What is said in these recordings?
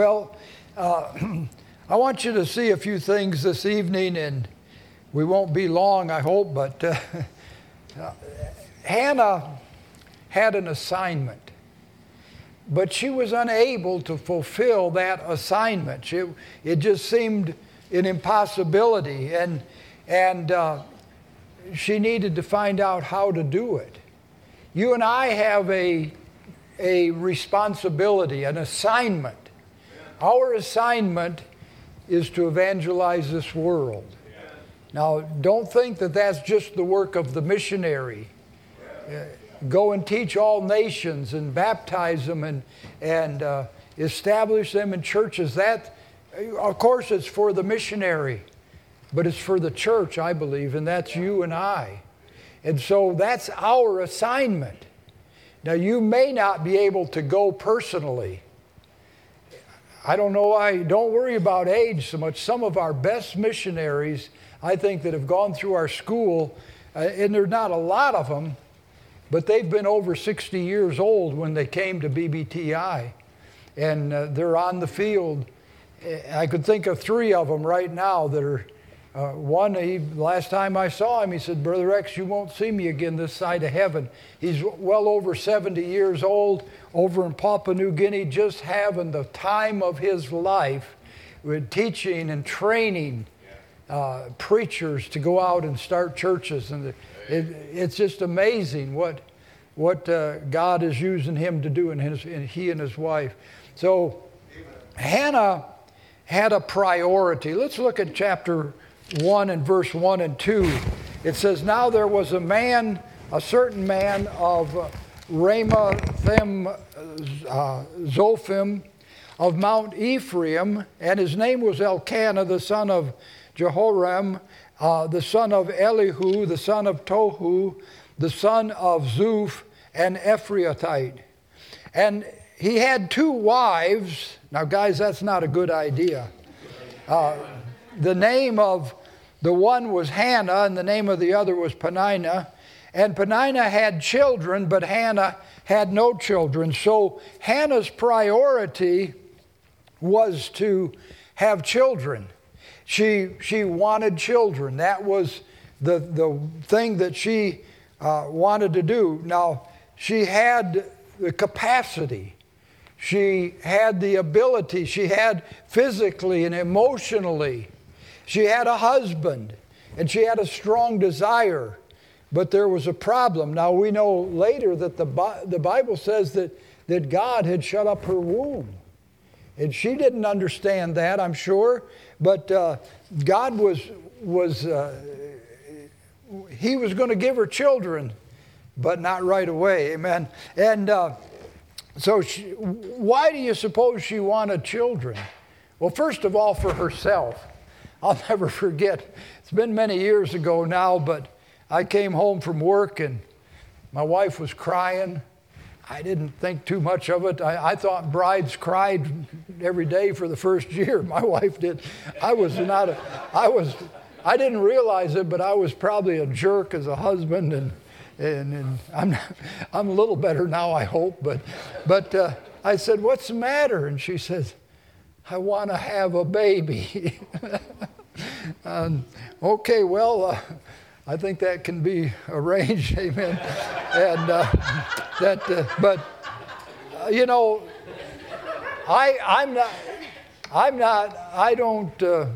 Well, uh, I want you to see a few things this evening, and we won't be long, I hope, but uh, Hannah had an assignment, but she was unable to fulfill that assignment. She, it just seemed an impossibility, and, and uh, she needed to find out how to do it. You and I have a, a responsibility, an assignment our assignment is to evangelize this world. Now, don't think that that's just the work of the missionary. Uh, go and teach all nations and baptize them and, and uh, establish them in churches. That, of course, it's for the missionary, but it's for the church, I believe, and that's you and I. And so that's our assignment. Now, you may not be able to go personally. I don't know why, don't worry about age so much. Some of our best missionaries, I think, that have gone through our school, uh, and there's not a lot of them, but they've been over 60 years old when they came to BBTI. And uh, they're on the field. I could think of three of them right now that are uh, one, he, last time I saw him, he said, Brother Rex, you won't see me again this side of heaven. He's well over 70 years old, over in Papua New Guinea, just having the time of his life with teaching and training uh, preachers to go out and start churches. And it, it's just amazing what, what uh, God is using him to do, and, his, and he and his wife. So, Hannah had a priority. Let's look at chapter 1 and verse 1 and 2, it says, Now there was a man, a certain man of Ramathaim uh, Zophim of Mount Ephraim, and his name was Elkanah, the son of Jehoram, uh, the son of Elihu, the son of Tohu, the son of Zuph, and Ephrathite. And he had two wives. Now, guys, that's not a good idea. Uh, the name of the one was Hannah, and the name of the other was Peninnah. And Peninnah had children, but Hannah had no children. So Hannah's priority was to have children. She, she wanted children. That was the, the thing that she uh, wanted to do. Now, she had the capacity, she had the ability, she had physically and emotionally she had a husband and she had a strong desire, but there was a problem. Now we know later that the, the Bible says that, that God had shut up her womb. And she didn't understand that, I'm sure, but uh, God was, was uh, He was going to give her children, but not right away. Amen. And uh, so, she, why do you suppose she wanted children? Well, first of all, for herself. I'll never forget. It's been many years ago now, but I came home from work and my wife was crying. I didn't think too much of it. I, I, thought brides cried every day for the first year. My wife did. I was not a, I was, I didn't realize it, but I was probably a jerk as a husband, and and, and I'm not, I'm a little better now, I hope. But but uh, I said, "What's the matter?" And she says, I want to have a baby. um, okay, well, uh, I think that can be arranged, amen. and uh, that, uh, but uh, you know, I, I'm not, I'm not, I don't. Uh,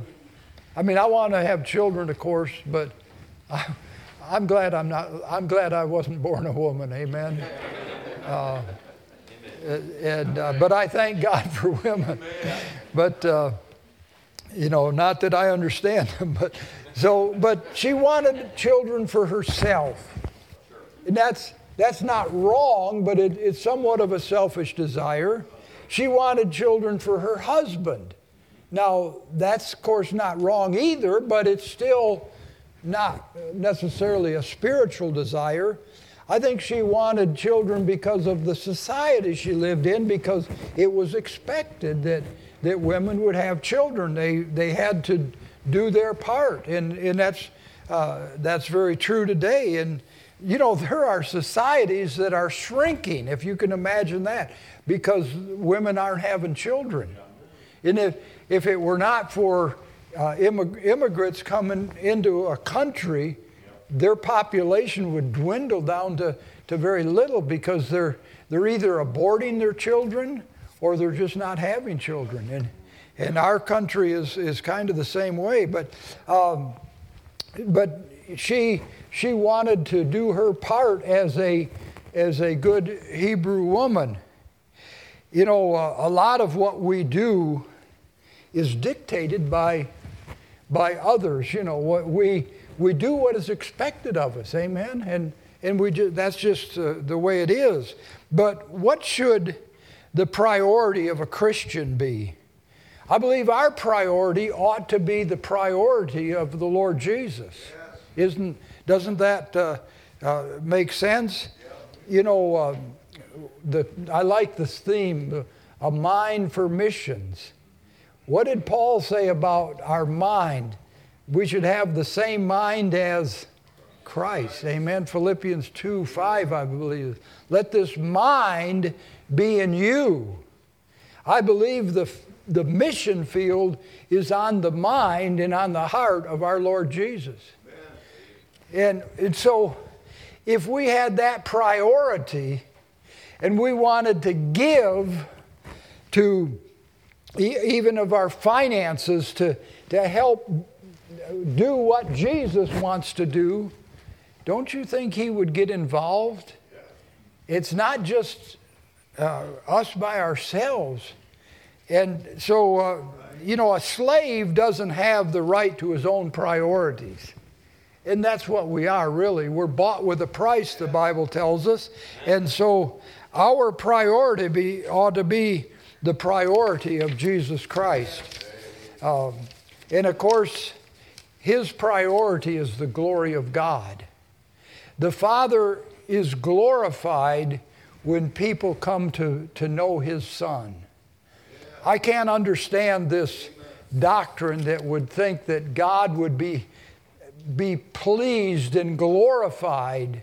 I mean, I want to have children, of course, but I, am glad I'm not. I'm glad I wasn't born a woman, amen. Uh, and but I thank God for women. But, uh, you know, not that I understand them, but so, but she wanted children for herself. And that's, that's not wrong, but it, it's somewhat of a selfish desire. She wanted children for her husband. Now, that's, of course, not wrong either, but it's still not necessarily a spiritual desire. I think she wanted children because of the society she lived in, because it was expected that that women would have children. They, they had to do their part, and, and that's, uh, that's very true today. And, you know, there are societies that are shrinking, if you can imagine that, because women aren't having children. And if, if it were not for uh, immig- immigrants coming into a country, their population would dwindle down to, to very little because they're, they're either aborting their children or they're just not having children. And, and our country is, is kind of the same way. But, um, but she, she wanted to do her part as a, as a good Hebrew woman. You know, uh, a lot of what we do is dictated by, by others. You know, what we, we do what is expected of us, amen? And, and we just, that's just uh, the way it is. But what should the priority of a Christian be? I believe our priority ought to be the priority of the Lord Jesus. Yes. Isn't, doesn't that uh, uh, make sense? You know, uh, the, I like this theme, a mind for missions. What did Paul say about our mind? We should have the same mind as Christ. Amen. Philippians 2 5, I believe. Let this mind be in you. I believe the, the mission field is on the mind and on the heart of our Lord Jesus. And, and so, if we had that priority and we wanted to give to even of our finances to, to help do what Jesus wants to do, don't you think he would get involved? It's not just uh, us by ourselves. And so, uh, you know, a slave doesn't have the right to his own priorities. And that's what we are, really. We're bought with a price, the Bible tells us. And so, our priority be, ought to be the priority of Jesus Christ. Um, and of course, his priority is the glory of God. The Father is glorified when people come to, to know his Son. I can't understand this doctrine that would think that God would be, be pleased and glorified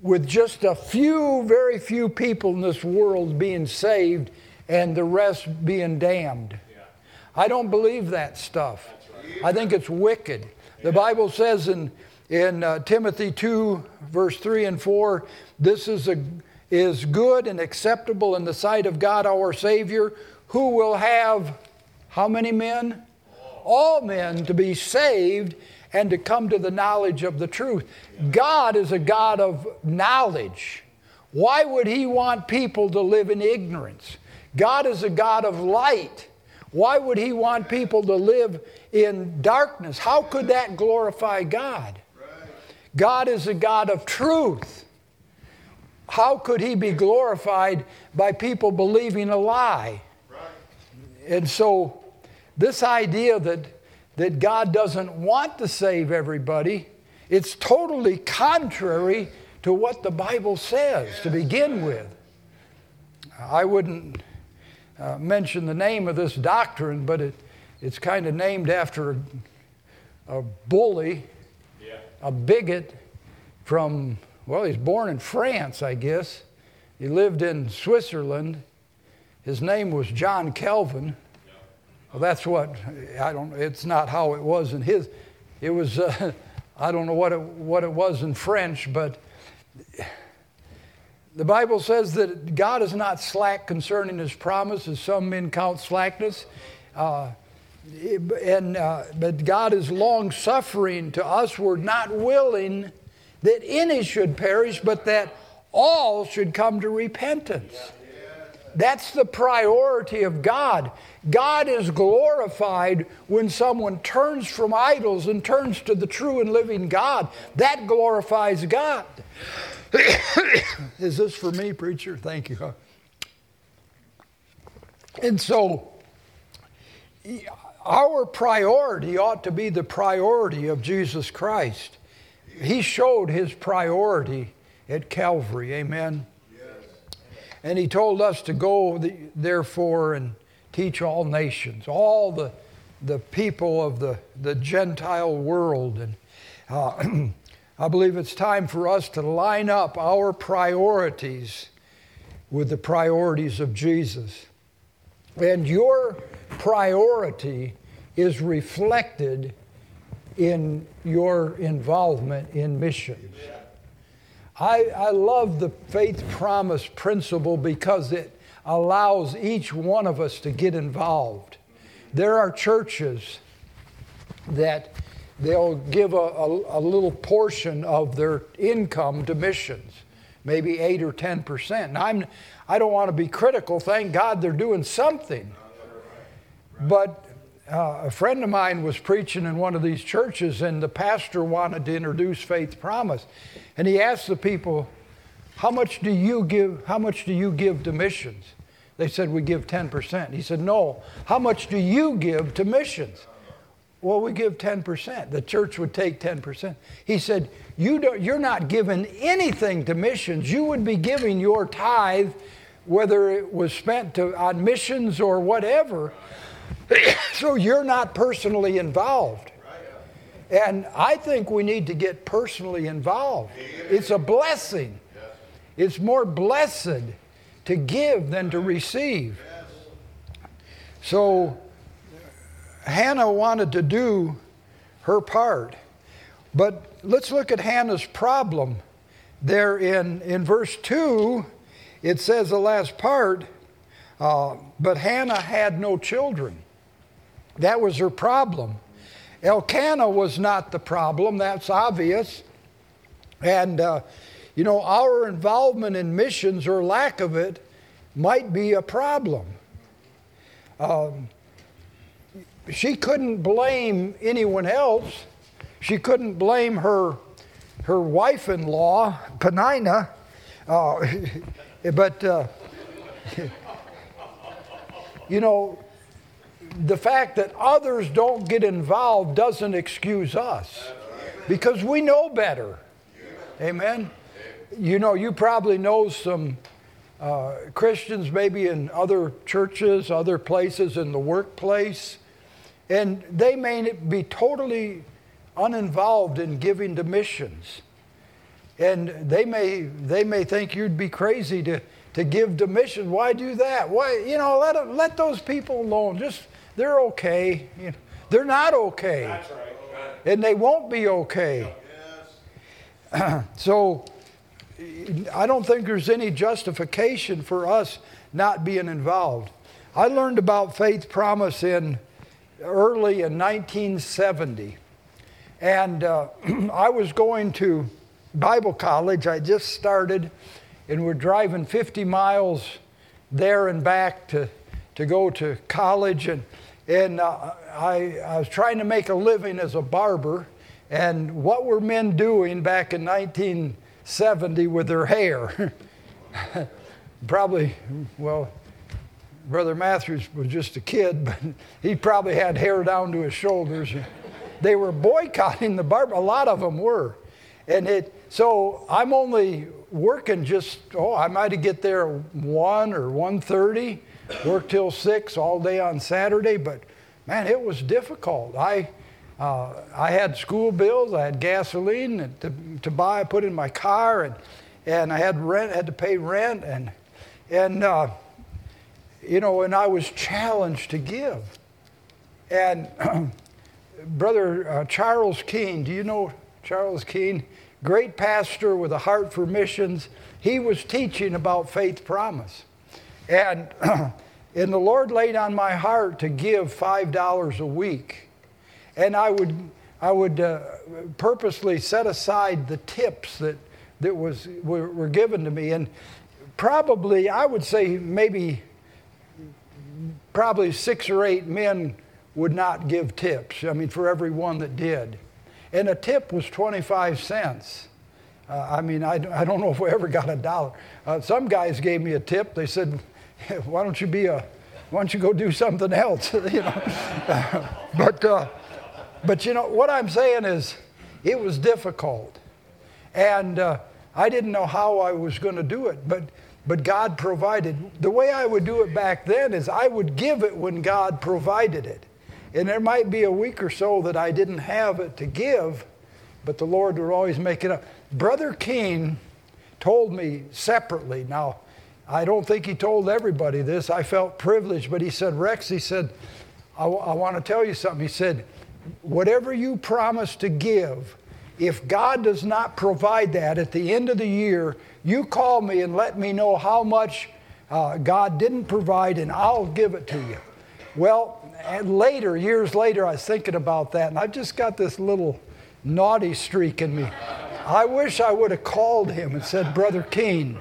with just a few, very few people in this world being saved and the rest being damned. I don't believe that stuff. I think it's wicked. The Bible says in, in uh, Timothy 2, verse 3 and 4, this is, a, is good and acceptable in the sight of God our Savior, who will have how many men? All men to be saved and to come to the knowledge of the truth. God is a God of knowledge. Why would He want people to live in ignorance? God is a God of light. Why would He want people to live in darkness? How could that glorify God? God is a God of truth. How could He be glorified by people believing a lie? And so, this idea that, that God doesn't want to save everybody, it's totally contrary to what the Bible says to begin with. I wouldn't uh, mention the name of this doctrine, but it, it's kind of named after a, bully, yeah. a bigot from, well, he's born in France, I guess. He lived in Switzerland. His name was John Calvin. Yeah. Well, that's what, I don't, it's not how it was in his, it was, uh, I don't know what it, what it was in French, but the Bible says that God is not slack concerning his promise, as some men count slackness. Uh, and, uh, but God is long suffering to us. We're not willing that any should perish, but that all should come to repentance. That's the priority of God. God is glorified when someone turns from idols and turns to the true and living God. That glorifies God. Is this for me, preacher? Thank you. And so, our priority ought to be the priority of Jesus Christ. He showed his priority at Calvary. Amen. Yes. And he told us to go, therefore, and teach all nations, all the, the people of the, the Gentile world. And uh, I believe it's time for us to line up our priorities with the priorities of Jesus. And your priority is reflected in your involvement in missions. I, I love the faith promise principle because it allows each one of us to get involved. There are churches that they'll give a, a, a, little portion of their income to missions, maybe 8 or 10%. And I'm, I don't want to be critical. Thank God they're doing something. But uh, a friend of mine was preaching in one of these churches, and the pastor wanted to introduce faith promise. And he asked the people, How much do you give? How much do you give to missions? They said, We give 10%. He said, No. How much do you give to missions? Well, we give 10%. The church would take 10%. He said, you don't, You're not giving anything to missions. You would be giving your tithe, whether it was spent to, on missions or whatever. so you're not personally involved. And I think we need to get personally involved. It's a blessing. It's more blessed to give than to receive. So Hannah wanted to do her part. But let's look at Hannah's problem. There in, in verse 2, it says the last part, uh, but Hannah had no children. That was her problem. Elkanah was not the problem, that's obvious. And, uh, you know, our involvement in missions or lack of it might be a problem. Um, she couldn't blame anyone else. She couldn't blame her, her wife in law, Peninnah. Uh, but, uh, you know, the fact that others don't get involved doesn't excuse us because we know better. Amen. You know, you probably know some uh, Christians maybe in other churches, other places in the workplace, and they may be totally uninvolved in giving to missions. And they may, they may think you'd be crazy to, to give to missions. Why do that? Why, you know, let, let those people alone. Just they're okay. You know, they're not okay. Right. And they won't be okay. Yes. so I don't think there's any justification for us not being involved. I learned about faith promise in early in 1970. And uh, I was going to Bible college. I just started, and we're driving 50 miles there and back to, to go to college. And and uh, I, I was trying to make a living as a barber. And what were men doing back in 1970 with their hair? probably, well, Brother Matthews was just a kid, but he probably had hair down to his shoulders. they were boycotting the barber. A lot of them were. And it, so I'm only working just, oh, I might get there 1 or 1.30 worked till six all day on Saturday, but man, it was difficult. I, uh, I had school bills, I had gasoline to, to buy, put in my car, and, and I had rent, had to pay rent, and, and uh, you know, and I was challenged to give. And Brother uh, Charles Keene, do you know Charles Keene? Great pastor with a heart for missions. He was teaching about faith promise. And, and the Lord laid on my heart to give $5 a week. And I would, I would uh, purposely set aside the tips that, that was, were, were given to me. And probably, I would say maybe, probably six or eight men would not give tips. I mean, for every one that did. And a tip was 25 cents. Uh, I mean, I, I don't know if we ever got a dollar. Uh, some guys gave me a tip. They said, why don't you be a, why don't you go do something else? you know, but uh, but you know what I'm saying is, it was difficult, and uh, I didn't know how I was going to do it, but. But God provided. The way I would do it back then is I would give it when God provided it. And there might be a week or so that I didn't have it to give, but the Lord would always make it up. Brother Keene told me separately. Now, I don't think he told everybody this. I felt privileged, but he said, Rex, he said, I, I want to tell you something. He said, Whatever you promise to give, if God does not provide that at the end of the year, you call me and let me know how much uh, God didn't provide, and I'll give it to you. Well, later, years later, I was thinking about that, and I've just got this little naughty streak in me. I wish I would have called him and said, Brother Keene,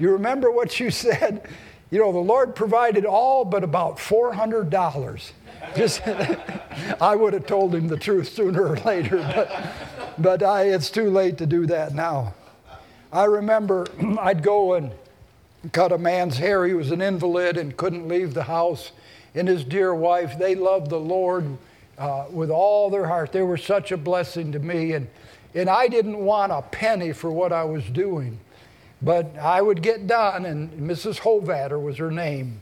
you remember what you said? You know, the Lord provided all but about $400. Just, I would have told him the truth sooner or later, but, but I, it's too late to do that now. I remember I'd go and cut a man's hair. He was an invalid and couldn't leave the house. And his dear wife, they loved the Lord uh, with all their heart. They were such a blessing to me. And, and I didn't want a penny for what I was doing. But I would get done, and Mrs. Hovatter was her name.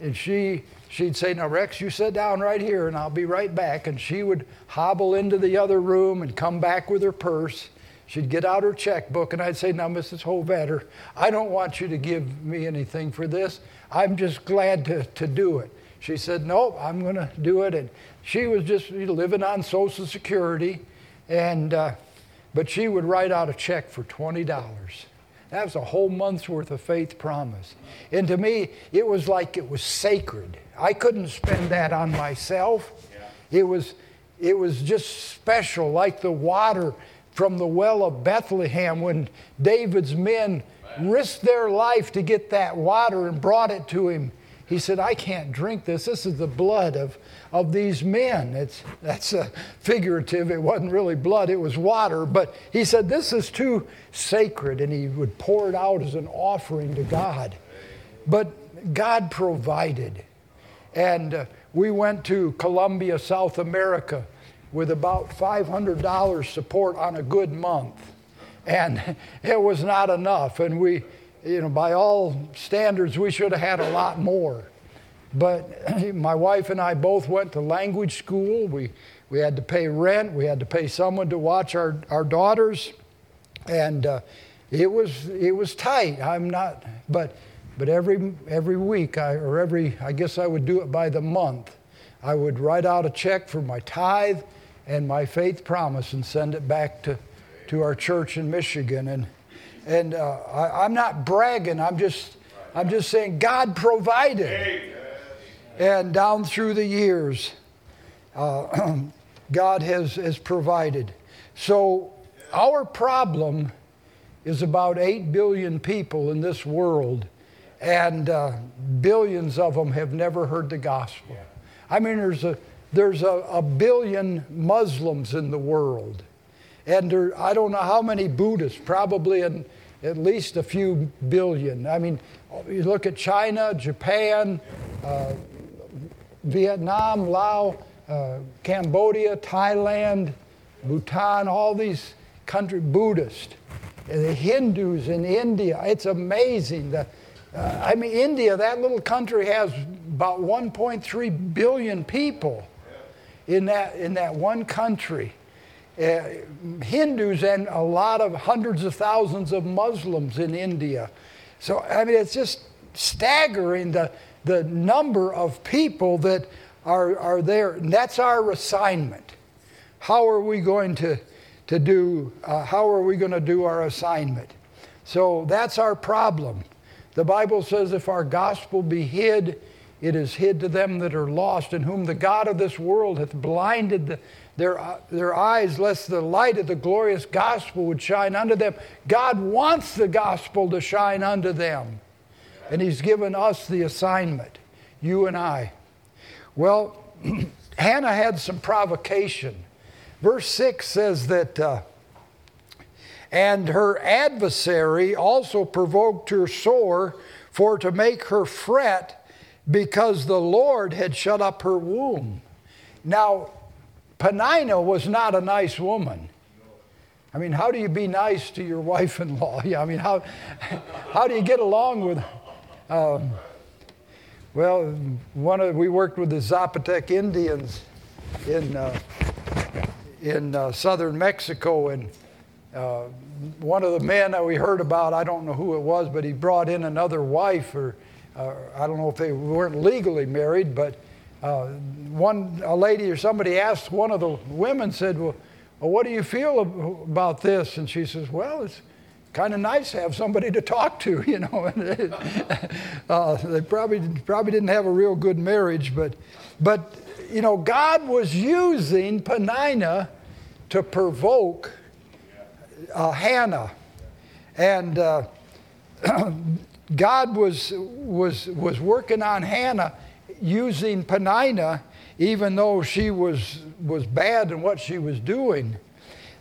And she, she'd say, Now, Rex, you sit down right here, and I'll be right back. And she would hobble into the other room and come back with her purse. She'd get out her checkbook, and I'd say, Now, Mrs. Hovatter, I don't want you to give me anything for this. I'm just glad to, to do it. She said, Nope, I'm going to do it. And she was just living on Social Security, and, uh, but she would write out a check for $20. That was a whole month's worth of faith promise. And to me, it was like it was sacred. I couldn't spend that on myself. Yeah. It, was, it was just special, like the water from the well of Bethlehem when David's men risked their life to get that water and brought it to him. He said, I can't drink this. This is the blood of, of these men. It's, that's a figurative. It wasn't really blood, it was water. But he said, This is too sacred. And he would pour it out as an offering to God. But God provided. And uh, we went to Colombia, South America, with about $500 support on a good month. And it was not enough. And we, you know, by all standards, we should have had a lot more. But my wife and I both went to language school. We, we had to pay rent. We had to pay someone to watch our, our daughters. And uh, it, was, it was tight. I'm not, but, but every, every week, I, or every, I guess I would do it by the month, I would write out a check for my tithe and my faith promise and send it back to, to our church in Michigan. And and uh, I, am not bragging. I'm just, I'm just saying God provided. And down through the years, uh, God has, has provided. So our problem is about 8 billion people in this world, and uh, billions of them have never heard the gospel. I mean, there's a, there's a, a billion Muslims in the world. And there, I don't know how many Buddhists, probably in, at least a few billion. I mean, you look at China, Japan, uh, Vietnam, Laos, uh, Cambodia, Thailand, Bhutan, all these countries, Buddhist, the Hindus in India. It's amazing. The, uh, I mean, India, that little country has about 1.3 billion people in that, in that one country uh, Hindus and a lot of hundreds of thousands of Muslims in India. So, I mean, it's just staggering the, the number of people that are, are there. And that's our assignment. How are we going to, to do, uh, how are we going to do our assignment? So that's our problem. The Bible says if our gospel be hid, it is hid to them that are lost, in whom the God of this world hath blinded the, their, their eyes, lest the light of the glorious gospel would shine unto them. God wants the gospel to shine unto them. And He's given us the assignment, you and I. Well, Hannah had some provocation. Verse 6 says that, uh, and her adversary also provoked her sore for to make her fret because the Lord had shut up her womb. Now, Peninnah was not a nice woman. I mean, how do you be nice to your wife in law? Yeah, I mean, how, how do you get along with. Um, well, one of, we worked with the Zapotec Indians in, uh, in uh, southern Mexico, and uh, one of the men that we heard about, I don't know who it was, but he brought in another wife, or uh, I don't know if they weren't legally married, but uh, one a lady or somebody asked one of the women said, "Well, well what do you feel about this?" And she says, "Well, it's kind of nice to have somebody to talk to, you know." uh, they probably probably didn't have a real good marriage, but but you know, God was using Peninnah to provoke uh, Hannah, and uh, God was was was working on Hannah using Peninnah, even though she was, was bad in what she was doing.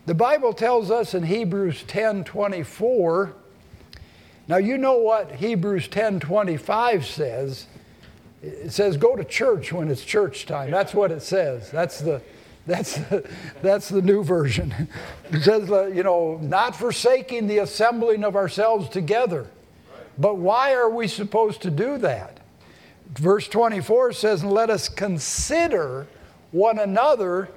The Bible tells us in Hebrews 10 24, now you know what Hebrews 10 25 says. It says, go to church when it's church time. That's what it says. That's the, that's the, that's the new version. It says, uh, you know, not forsaking the assembling of ourselves together. But why are we supposed to do that? Verse 24 says, Let us consider one another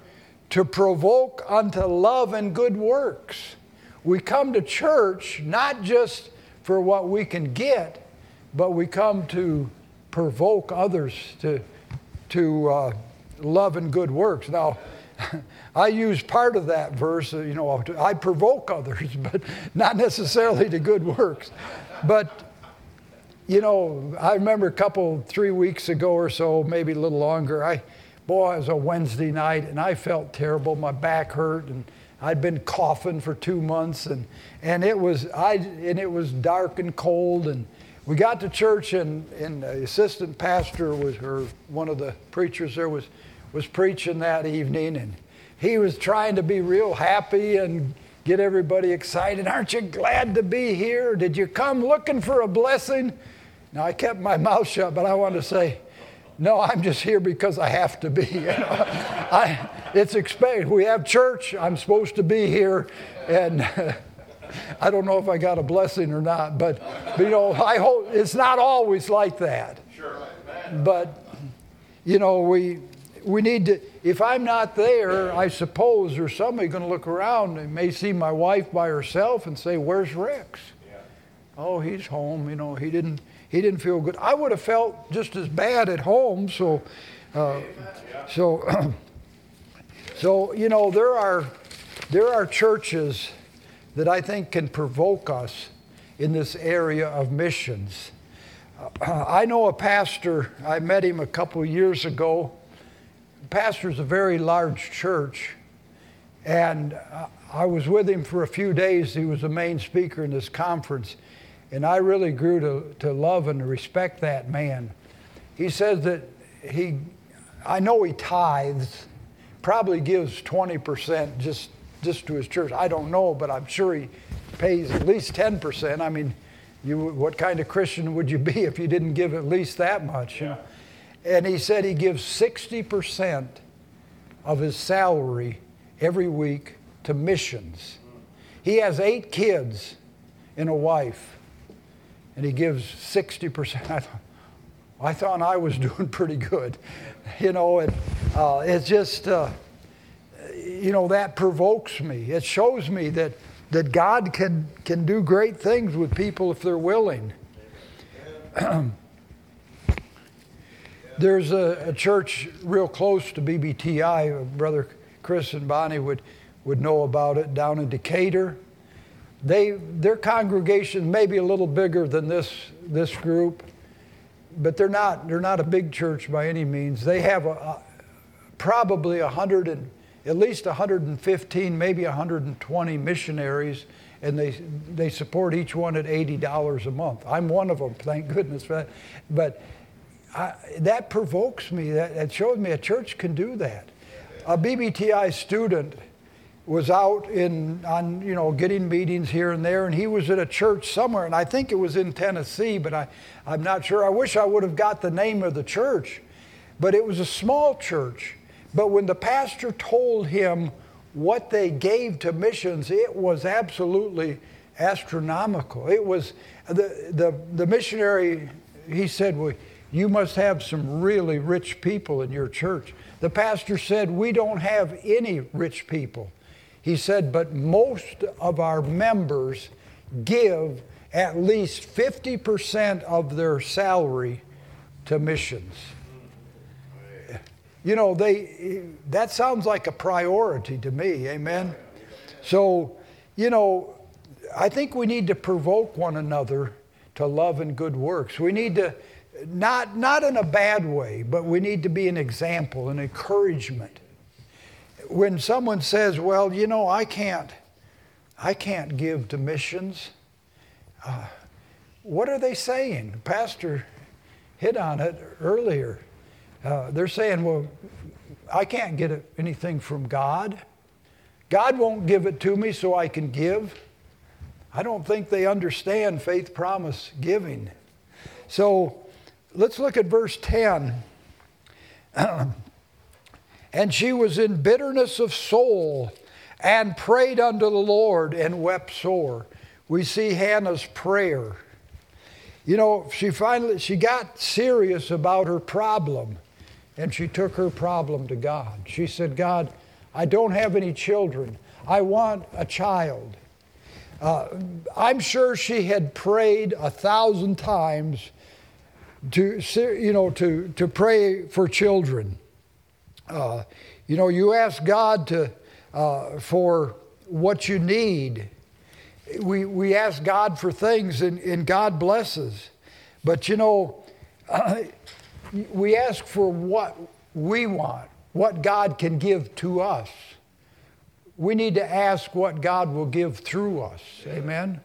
to provoke unto love and good works. We come to church not just for what we can get, but we come to provoke others to, to uh, love and good works. Now, I use part of that verse, you know, I provoke others, but not necessarily to good works. But you know, I remember a couple, three weeks ago or so, maybe a little longer, I, boy, it was a Wednesday night and I felt terrible. My back hurt and I'd been coughing for two months and, and it was, I, and it was dark and cold and we got to church and, and the assistant pastor was, or one of the preachers there was, was preaching that evening and he was trying to be real happy and get everybody excited. Aren't you glad to be here? Did you come looking for a blessing? Now, I kept my mouth shut, but I want to say, no, I'm just here because I have to be. You know? I, it's expected. We have church. I'm supposed to be here, and I don't know if I got a blessing or not. But, but you know, I hope it's not always like that. Sure. But you know, we we need to. If I'm not there, I suppose there's somebody going to look around and may see my wife by herself and say, "Where's Rex?" Yeah. Oh, he's home. You know, he didn't he didn't feel good. I would have felt just as bad at home. So, uh, so, so you know, there are there are churches that I think can provoke us in this area of missions. Uh, I know a pastor. I met him a couple years ago. The pastor's a very large church, and uh, I was with him for a few days. He was the main speaker in this conference and I really grew to, to love and to respect that man. He says that he, I know he tithes, probably gives 20% just, just to his church. I don't know, but I'm sure he pays at least 10%. I mean, you, what kind of Christian would you be if you didn't give at least that much? Yeah. And he said he gives 60% of his salary every week to missions. He has eight kids and a wife and he gives 60%. I thought, I thought I was doing pretty good. You know, and uh, it's just, uh, you know, that provokes me. It shows me that, that God can, can do great things with people if they're willing. There's a, a, church real close to BBTI. Brother Chris and Bonnie would, would know about it down in Decatur. They, their congregation may be a little bigger than this, this group, but they're not, they're not a big church by any means. They have a, a, probably 100 and, at least 115, maybe 120 missionaries, and they, they support each one at $80 a month. I'm one of them, thank goodness for that. But I, that provokes me. That, that shows me a church can do that. A BBTI student was out in on you know getting meetings here and there and he was at a church somewhere and i think it was in tennessee but I, i'm not sure. I wish i would have got the name of the church but it was a small church. But when the pastor told him what they gave to missions it was absolutely astronomical. It was the, the, the missionary he said well you must have some really rich people in your church. The pastor said we don't have any rich people he said, but most of our members give at least 50% of their salary to missions. you know, they, that sounds like a priority to me, amen? So, you know, I think we need to provoke one another to love and good works. We need to, not, not in a bad way, but we need to be an example, an encouragement. When someone says, well, you know, I can't, I can't give to missions, uh, what are they saying? Pastor hit on it earlier. Uh, they're saying, well, I can't get anything from God. God won't give it to me so I can give. I don't think they understand faith promise giving. So let's look at verse 10. and she was in bitterness of soul and prayed unto the Lord and wept sore. We see Hannah's prayer. You know, she finally she got serious about her problem and she took her problem to God. She said, God, I don't have any children. I want a child. Uh, I'm sure she had prayed a thousand times to, you know, to, to pray for children. Uh, you know, you ask God to, uh, for what you need. We, we ask God for things and, and God blesses. But you know, we ask for what we want, what God can give to us. We need to ask what God will give through us. Amen.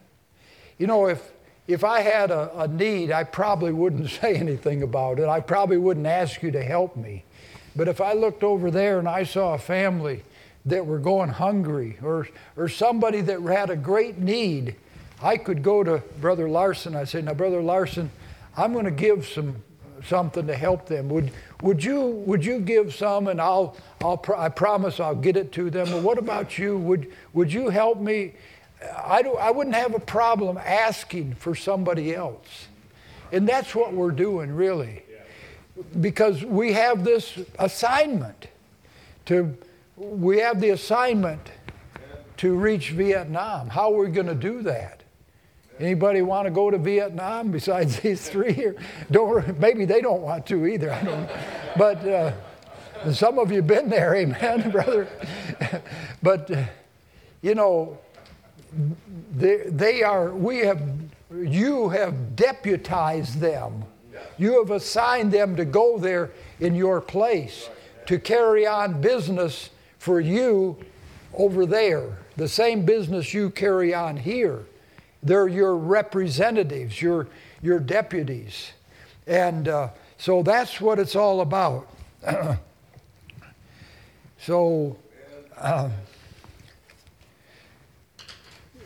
You know, if if I had a, a, need, I probably wouldn't say anything about it. I probably wouldn't ask you to help me. But if I looked over there and I saw a family that were going hungry or, or somebody that had a great need, I could go to Brother Larson. I say, Now, Brother Larson, I'm going to give some something to help them. Would, would, you, would you give some and I'll, I'll I promise I'll get it to them? Or what about you? Would, would you help me? I, do, I wouldn't have a problem asking for somebody else. And that's what we're doing, really. Because we have this assignment to, we have the assignment to reach Vietnam. How are we going to do that? Anybody want to go to Vietnam besides these three here? Don't, maybe they don't want to either. I don't. But uh, some of you been there, amen, brother. but uh, you know, they, they are. We have. You have deputized them. You have assigned them to go there in your place to carry on business for you over there. The same business you carry on here. They're your representatives, your, your deputies. And uh, so that's what it's all about. so, uh,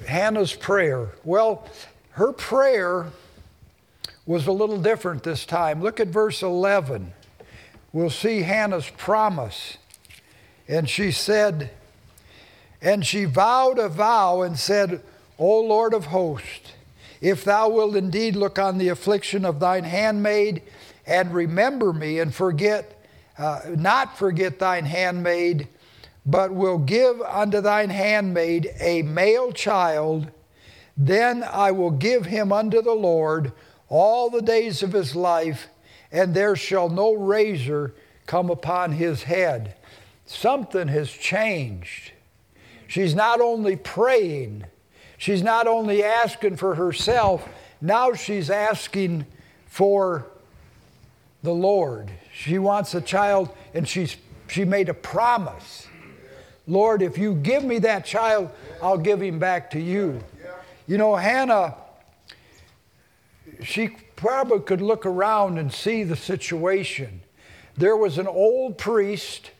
Hannah's prayer. Well, her prayer was a little different this time. Look at verse 11. We'll see Hannah's promise. And she said, and she vowed a vow and said, O Lord of hosts, if thou wilt indeed look on the affliction of thine handmaid and remember me and forget, uh, not forget thine handmaid, but will give unto thine handmaid a male child, then I will give him unto the Lord all the days of his life, and there shall no razor come upon his head. Something has changed. She's not only praying, She's not only asking for herself, now she's asking for the Lord. She wants a child, and she's, she made a promise. Lord, if you give me that child, I'll give him back to you. You know, Hannah, she probably could look around and see the situation. There was an old priest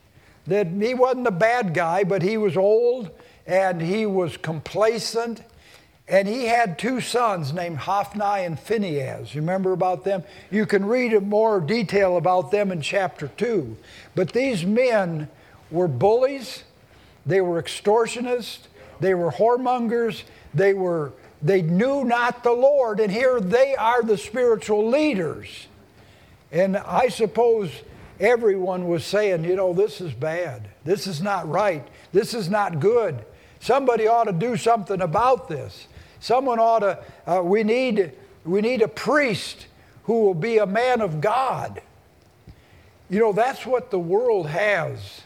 that he wasn't a bad guy, but he was old and he was complacent. And he had two sons named Hophni and Phinehas. Remember about them? You can read more detail about them in chapter 2. But these men were bullies, they were extortionists, they were whoremongers, they were they knew not the Lord, and here they are the spiritual leaders. And I suppose everyone was saying, you know, this is bad. This is not right. This is not good. Somebody ought to do something about this. Someone ought to, uh, we, need, we need a priest who will be a man of God. You know, that's what the world has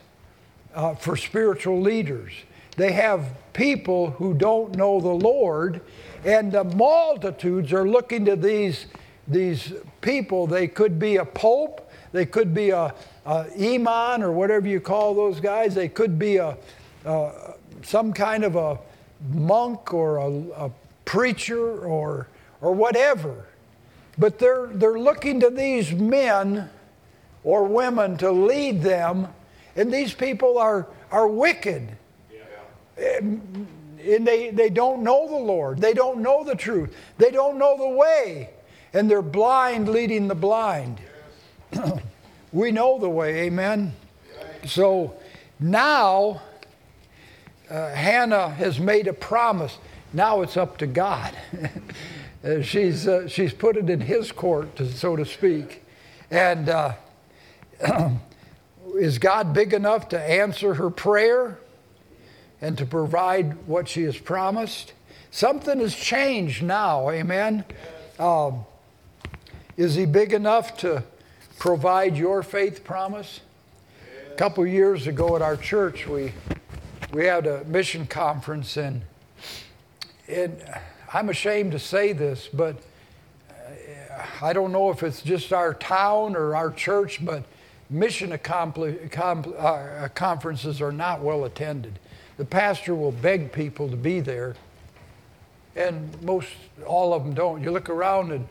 uh, for spiritual leaders. They have people who don't know the Lord, and the multitudes are looking to these, these people. They could be a pope, they could be a, a imam or whatever you call those guys, they could be a, a some kind of a monk or a, a preacher or, or whatever. But they're, they're looking to these men or women to lead them, and these people are, are wicked. Yeah. And they, they don't know the Lord. They don't know the truth. They don't know the way. And they're blind leading the blind. We know the way, amen? So now uh, Hannah has made a promise. Now it's up to God. uh, she's, uh, she's put it in his court, so to speak. And uh, is God big enough to answer her prayer and to provide what she has promised? Something has changed now, amen? Um, is he big enough to provide your faith promise? A couple years ago at our church, we, we had a mission conference, and, and I'm ashamed to say this, but uh, I don't know if it's just our town or our church, but mission accompli- com- uh, conferences are not well attended. The pastor will beg people to be there, and most all of them don't. You look around and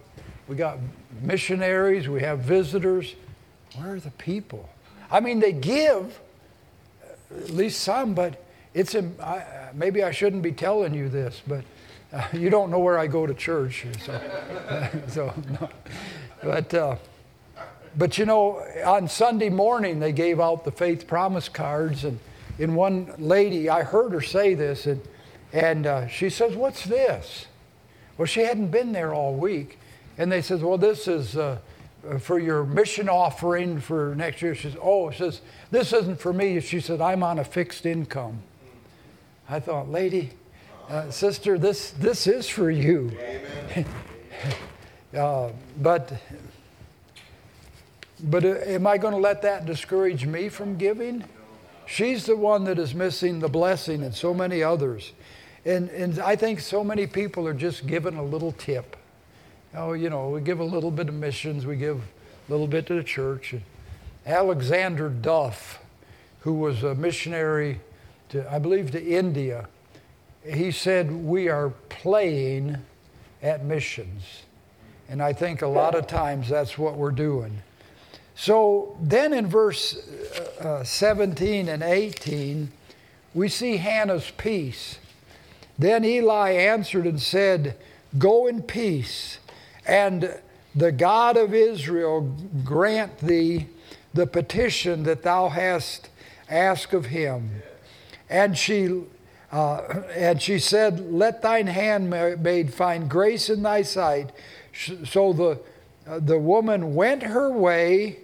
we got missionaries, we have visitors. Where are the people? I mean, they give, at least some, but it's a, I, maybe I shouldn't be telling you this, but uh, you don't know where I go to church, so, so no. but. Uh, but you know, on Sunday morning, they gave out the faith promise cards. And in one lady, I heard her say this, and, and uh, she says, What's this? Well, she hadn't been there all week. And they says, Well, this is uh, for your mission offering for next year. She says, Oh, she says, This isn't for me. She said, I'm on a fixed income. I thought, Lady, uh, sister, this, this is for you. uh, but but uh, am I going to let that discourage me from giving? She's the one that is missing the blessing, and so many others. And, and I think so many people are just given a little tip. Oh, you know, we give a little bit of missions, we give a little bit to the church. Alexander Duff, who was a missionary to, I believe, to India, he said, We are playing at missions. And I think a lot of times that's what we're doing. So then in verse uh, uh, 17 and 18, we see Hannah's peace. Then Eli answered and said, Go in peace, and the God of Israel grant thee the petition that thou hast asked of him. And she, uh, and she said, Let thine handmaid find grace in thy sight. So the, uh, the woman went her way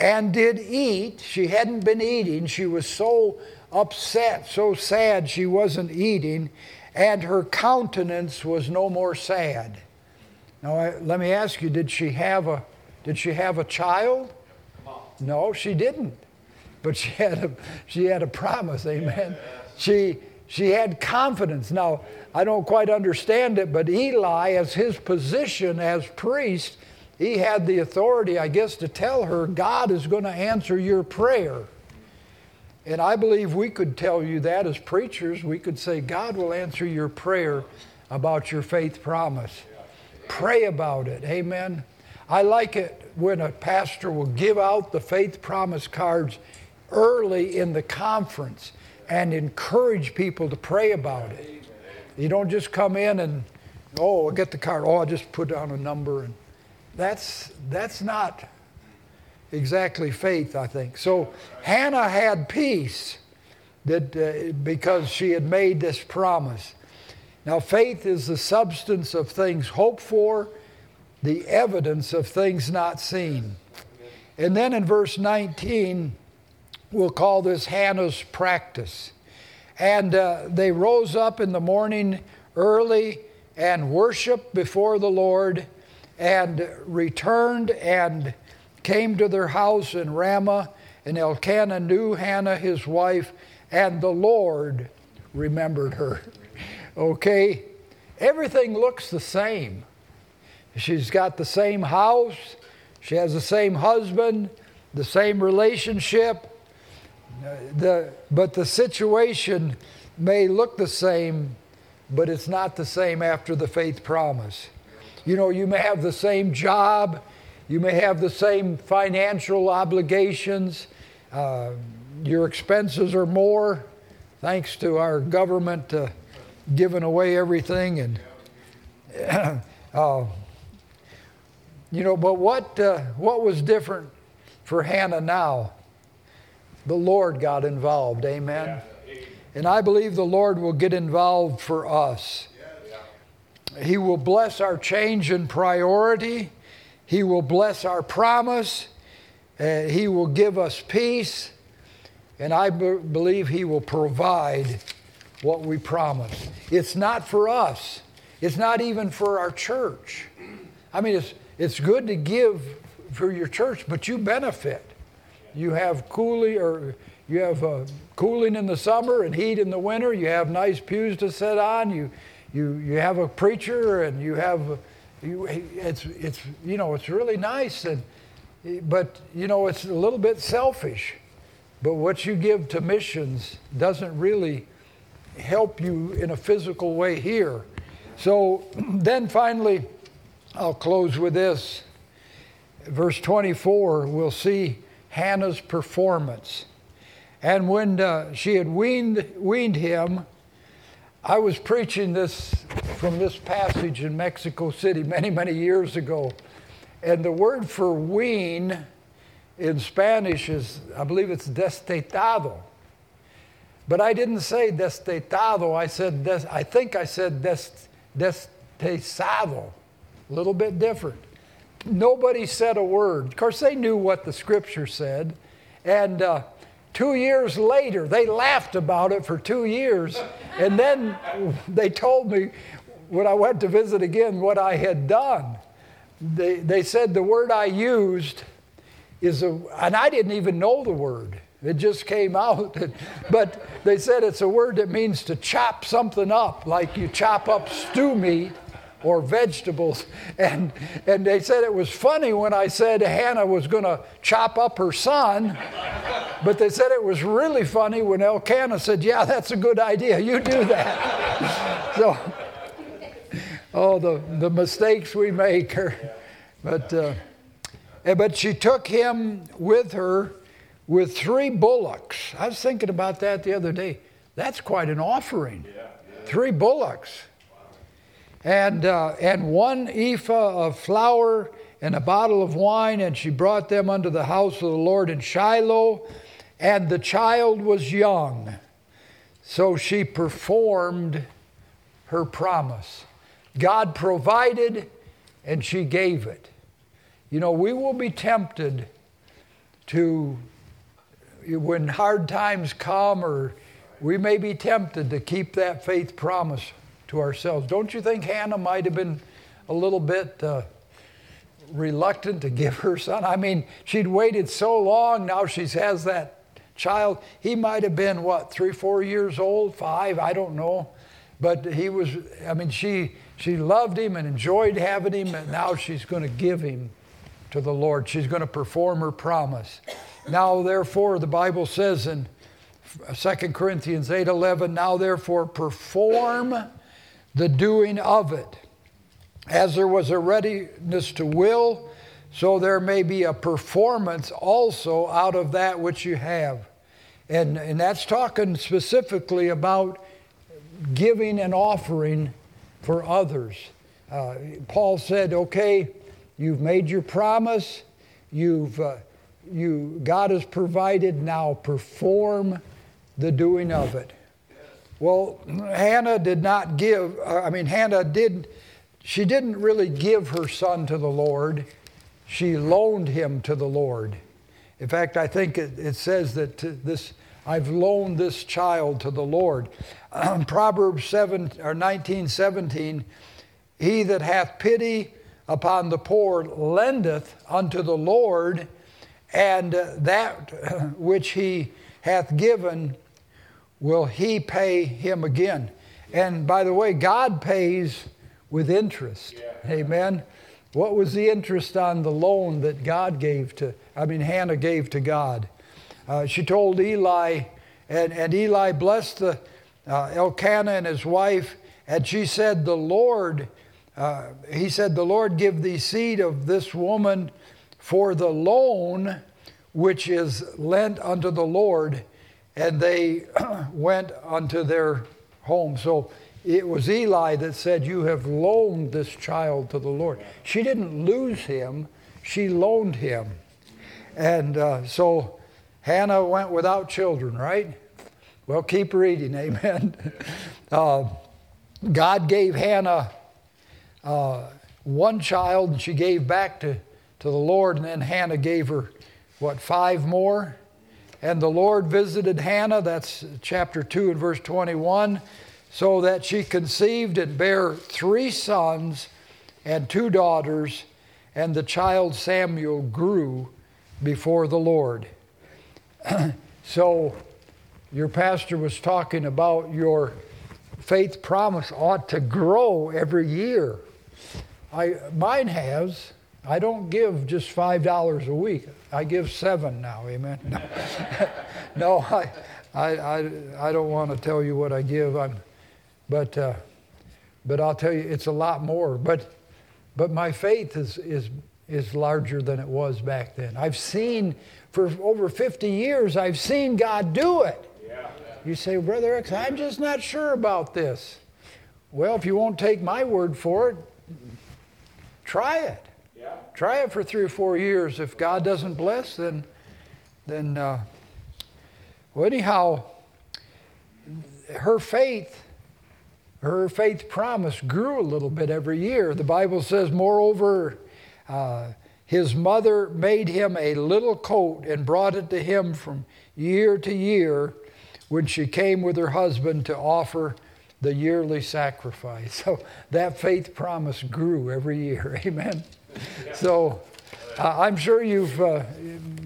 and did eat. She hadn't been eating. She was so upset, so sad she wasn't eating, and her countenance was no more sad. Now, I, let me ask you: Did she have a Did she have a child? No, she didn't. But she had a she had a promise. Amen. She she had confidence. Now, I don't quite understand it, but Eli, as his position as priest, he had the authority, I guess, to tell her, God is going to answer your prayer. And I believe we could tell you that as preachers. We could say, God will answer your prayer about your faith promise. Pray about it. Amen. I like it when a pastor will give out the faith promise cards early in the conference and encourage people to pray about it. You don't just come in and, oh, I'll get the card. Oh, I'll just put down a number and that's, that's not exactly faith, I think. So Hannah had peace that, uh, because she had made this promise. Now, faith is the substance of things hoped for, the evidence of things not seen. And then in verse 19, we'll call this Hannah's practice. And uh, they rose up in the morning early and worshiped before the Lord and returned and came to their house in Ramah, and Elkanah knew Hannah his wife, and the Lord remembered her. okay? Everything looks the same. She's got the same house, she has the same husband, the same relationship. The, but the situation may look the same, but it's not the same after the faith promise. You know, you may have the same job, you may have the same financial obligations, uh, your expenses are more, thanks to our government uh, giving away everything. And, uh, you know, but what, uh, what was different for Hannah now? The Lord got involved. Amen. Yeah. And I believe the Lord will get involved for us. He will bless our change in priority. He will bless our promise. Uh, he will give us peace. And I believe He will provide what we promise. It's not for us, it's not even for our church. I mean, it's, it's good to give for your church, but you benefit. You have cooling or you have uh, cooling in the summer and heat in the winter. You have nice pews to sit on. You, you, you have a preacher and you have, you, it's, it's, you know, it's really nice. And, but, you know, it's a little bit selfish. But what you give to missions doesn't really help you in a physical way here. So then finally, I'll close with this. Verse 24, we'll see Hannah's performance. And when uh, she had weaned, weaned him, I was preaching this from this passage in Mexico City many, many years ago. And the word for wean in Spanish is, I believe it's destetado. But I didn't say destetado, I said, des, I think I said des, destesado, a little bit different. Nobody said a word. Of course, they knew what the scripture said. And uh, two years later, they laughed about it for two years. And then they told me when I went to visit again what I had done. They, they said the word I used is a, and I didn't even know the word. It just came out. but they said it's a word that means to chop something up, like you chop up stew meat or vegetables. And, and they said it was funny when I said Hannah was going to chop up her son. But they said it was really funny when Elkanah said, Yeah, that's a good idea. You do that. so, oh, the, the mistakes we make. but. Uh, but she took him with her with three bullocks. I was thinking about that the other day. That's quite an offering. Yeah, yeah. Three bullocks. And, uh, and one ephah of flour and a bottle of wine, and she brought them unto the house of the Lord in Shiloh. And the child was young. So she performed her promise. God provided, and she gave it. You know, we will be tempted to, when hard times come, or we may be tempted to keep that faith promise to ourselves. Don't you think Hannah might have been a little bit uh, reluctant to give her son? I mean, she'd waited so long, now she has that child. He might have been, what, three, four years old, five, I don't know. But he was, I mean, she, she loved him and enjoyed having him, and now she's going to give him to the Lord. She's going to perform her promise. Now, therefore, the Bible says in 2 Corinthians 8:11, now therefore perform the doing of it. As there was a readiness to will, so there may be a performance also out of that which you have. And, and that's talking specifically about giving and offering for others. Uh, Paul said, okay, You've made your promise. You've, uh, you, God has provided. Now perform the doing of it. Well, Hannah did not give, uh, I mean, Hannah did, she didn't really give her son to the Lord. She loaned him to the Lord. In fact, I think it, it says that this, I've loaned this child to the Lord. Um, Proverbs 7 or 19, 17, he that hath pity upon the poor lendeth unto the Lord, and that which he hath given will he pay him again. And by the way, God pays with interest. Yeah. Amen. What was the interest on the loan that God gave to, I mean, Hannah gave to God? Uh, she told Eli, and, and Eli blessed the, uh, Elkanah and his wife, and she said, The Lord, uh, he said, The Lord give thee seed of this woman for the loan which is lent unto the Lord. And they went unto their home. So it was Eli that said, You have loaned this child to the Lord. She didn't lose him, she loaned him. And uh, so Hannah went without children, right? Well, keep reading, amen. Uh, God gave Hannah uh, one child, and she gave back to, to the Lord, and then Hannah gave her, what, five more? And the Lord visited Hannah, that's chapter 2 and verse 21 so that she conceived and bare three sons and two daughters, and the child Samuel grew before the Lord. so, your pastor was talking about your faith promise ought to grow every year. I, mine has. I don't give just $5 a week. I give seven now, amen. No, no I, I, I, I don't want to tell you what I give. I'm, but, uh, but I'll tell you, it's a lot more. But, but my faith is, is, is larger than it was back then. I've seen, for over 50 years, I've seen God do it. Yeah. You say, Brother X, I'm just not sure about this. Well, if you won't take my word for it, try it. Yeah. Try it for three or four years. If God doesn't bless, then, then uh, well, anyhow, her faith her faith promise grew a little bit every year. The Bible says, moreover, uh, his mother made him a little coat and brought it to him from year to year when she came with her husband to offer the yearly sacrifice. So that faith promise grew every year. Amen. So uh, I'm sure you've uh,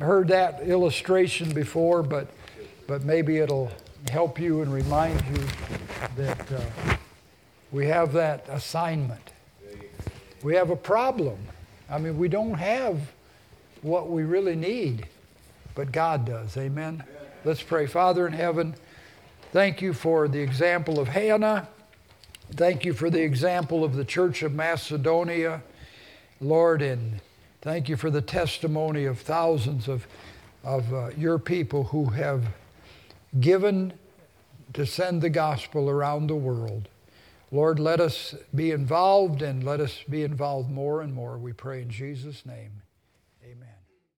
heard that illustration before, but, but maybe it'll help you and remind you that uh, we have that assignment. We have a problem. I mean, we don't have what we really need, but God does. Amen. Let's pray. Father in heaven, thank you for the example of Hannah. Thank you for the example of the Church of Macedonia, Lord, and thank you for the testimony of thousands of, of uh, your people who have given to send the gospel around the world. Lord, let us be involved and let us be involved more and more. We pray in Jesus' name.